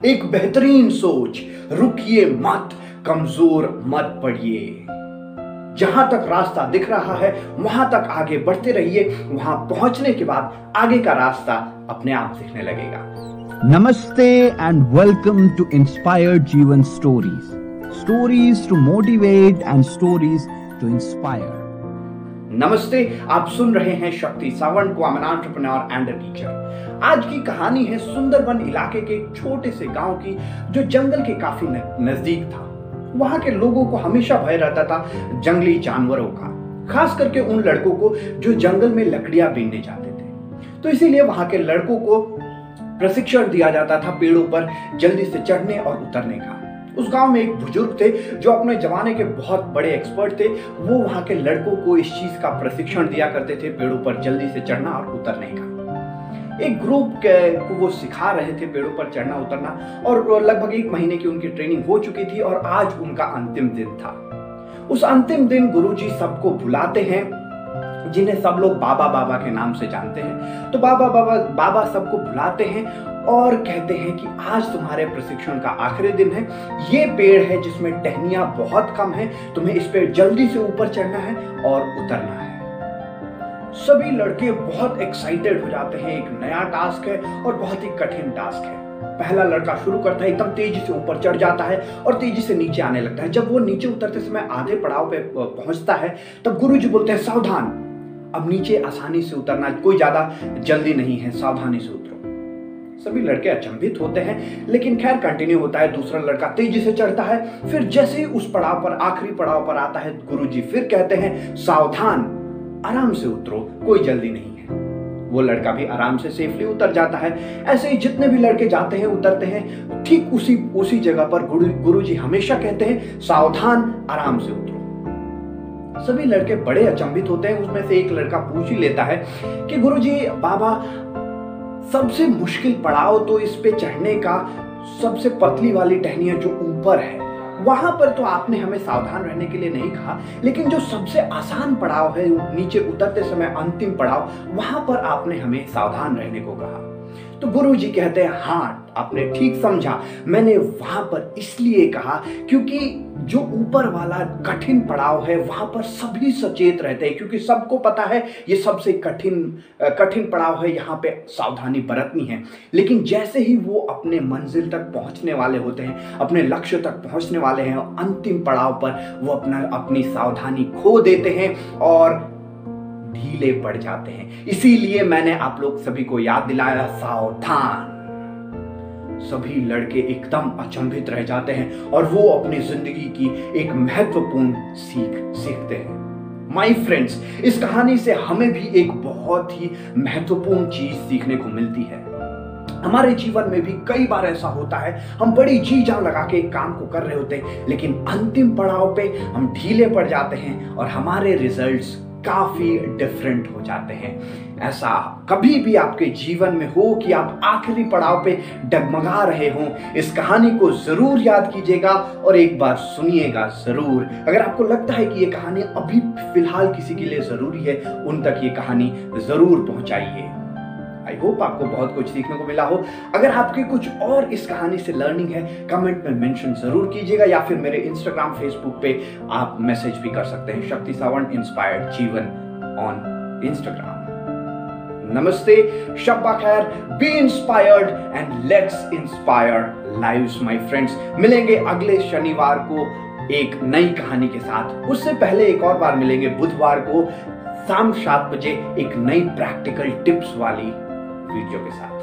एक बेहतरीन सोच, रुकिए मत, कमज़ोर मत पड़िए। जहाँ तक रास्ता दिख रहा है, वहाँ तक आगे बढ़ते रहिए। वहाँ पहुँचने के बाद आगे का रास्ता अपने आप दिखने लगेगा। नमस्ते and welcome to inspire Jeevan stories stories to motivate and stories to inspire नमस्ते, आप सुन रहे हैं शक्ति सावंत को एंटरप्रेन्योर एंड टीचर आज की कहानी है सुंदरबन इलाके के छोटे से गाँव की, जो जंगल के काफ़ी नज़दीक था। वहाँ के लोगों को हमेशा भय रहता था जंगली जानवरों का, खास करके उन लड़कों को जो जंगल में लकड़ियाँ बीनने जाते थे। तो इसीलिए वहाँ के लड़कों को प्रशिक्षण दिया जाता था पेड़ों पर जल्दी से चढ़ने और उतरने का। उस गाँव में एक बुज़ुर्ग थे जो अपने जमाने के बहुत बड़े एक्सपर्ट थे। वो वहाँ के लड़कों को इस चीज़ का प्रशिक्षण दिया करते थे, पेड़ों पर जल्दी से चढ़ना और उतरने का। एक ग्रुप को वो सिखा रहे थे पेड़ों पर चढ़ना, उतरना और लगभग एक महीने की उनकी ट्रेनिंग हो चुकी थी और आज उनका अंतिम दिन था। उस अंतिम दिन गुरुजी सबको बुलाते हैं, जिन्हें सब लोग बाबा बाबा के नाम से जानते हैं। तो बाबा बाबा बाबा सबको बुलाते हैं और कहते हैं कि आज तुम्हारे प्रशिक्षण का आखिरी दिन है। ये पेड़ है जिसमें टहनिया बहुत कम है। तुम्हें इस पेड़ जल्दी से ऊपर चढ़ना है और उतरना है। सभी लड़के बहुत एक्साइटेड हो जाते हैं। एक नया टास्क है और बहुत ही कठिन टास्क है। पहला लड़का शुरू करता है, एकदम तेज़ी से ऊपर चढ़ जाता है और तेज़ी से नीचे आने लगता है। जब वो नीचे उतरते समय आधे पड़ाव पे पहुँचता है, तब गुरु जी बोलते हैं, सावधान, अब नीचे आसानी से उतरना कोई ज़्यादा जल्दी नहीं है। सावधानी से उतरो। सभी लड़के अचंभित होते हैं, लेकिन खैर कंटिन्यू होता है, दूसरा लड़का तेज़ी से चढ़ता है, फिर जैसे ही उस पड़ाव पर, आखिरी पड़ाव पर आता है, गुरुजी फिर कहते हैं, सावधान, आराम से उतरो, कोई जल्दी नहीं है। वो लड़का भी आराम से सेफली उतर जाता है। ऐसे ही जितने भी लड़के जाते हैं, उतरते हैं, ठीक उसी उसी जगह पर गुरु, गुरुजी हमेशा कहते हैं, सावधान, आराम से उतरो। सभी लड़के बड़े अचंभित होते हैं, उसमें से एक लड़का पूछ ही लेता है कि, गुरुजी, बाबा सबसे मुश्किल पड़ाव तो इस पे चढ़ने का, सबसे पतली वाली टहनिया जो ऊपर है, वहाँ पर तो आपने हमें सावधान रहने के लिए नहीं कहा, लेकिन जो सबसे आसान पड़ाव है, नीचे उतरते समय अंतिम पड़ाव, वहाँ पर आपने हमें सावधान रहने को कहा। तो गुरु जी कहते हैं हाँ आपने ठीक समझा। मैंने वहाँ पर इसलिए कहा क्योंकि जो ऊपर वाला कठिन पड़ाव है, वहाँ पर सभी सचेत रहते हैं क्योंकि सबको पता है ये सबसे कठिन कठिन पड़ाव है। यहाँ पे सावधानी बरतनी है। लेकिन जैसे ही वो अपने मंजिल तक पहुँचने वाले होते हैं, अपने लक्ष्य तक पहुँचने वाले हैं, अंतिम पड़ाव पर वो अपना, अपनी सावधानी खो देते हैं और ढीले पड़ जाते हैं। इसीलिए मैंने आप लोग सभी को याद दिलाया, सावधान। सभी लड़के एकदम अचंभित रह जाते हैं और वो अपनी ज़िंदगी की एक महत्वपूर्ण सीख सीखते हैं। माई फ्रेंड्स इस कहानी से हमें भी एक बहुत ही महत्वपूर्ण चीज़ सीखने को मिलती है। हमारे जीवन में भी कई बार ऐसा होता है, हम बड़ी जी जान लगा के काम को कर रहे होते हैं, लेकिन अंतिम पड़ाव पे हम ढीले पड़ जाते हैं और हमारे रिजल्ट्स काफ़ी डिफरेंट हो जाते हैं। ऐसा कभी भी आपके जीवन में हो कि आप आखिरी पड़ाव पे डगमगा रहे हो, इस कहानी को ज़रूर याद कीजिएगा और एक बार सुनिएगा ज़रूर। अगर आपको लगता है कि ये कहानी अभी फ़िलहाल किसी के लिए ज़रूरी है, उन तक ये कहानी ज़रूर पहुंचाइए। आई होप आपको बहुत कुछ सीखने को मिला हो। अगर आपके कुछ और इस कहानी से लर्निंग है कमेंट में मेंशन ज़रूर कीजिएगा या फिर मेरे इंस्टाग्राम फेसबुक पे आप मैसेज भी कर सकते हैं। Shakti Sawant inspired Jeevan on Instagram नमस्ते, शब्बा खैर be inspired and let's inspire lives my friends मिलेंगे अगले शनिवार को एक नई कहानी के साथ। उससे पहले एक और बार मिलेंगे बुधवार को शाम सात बजे एक नई प्रैक्टिकल टिप्स वाली वीडियो के साथ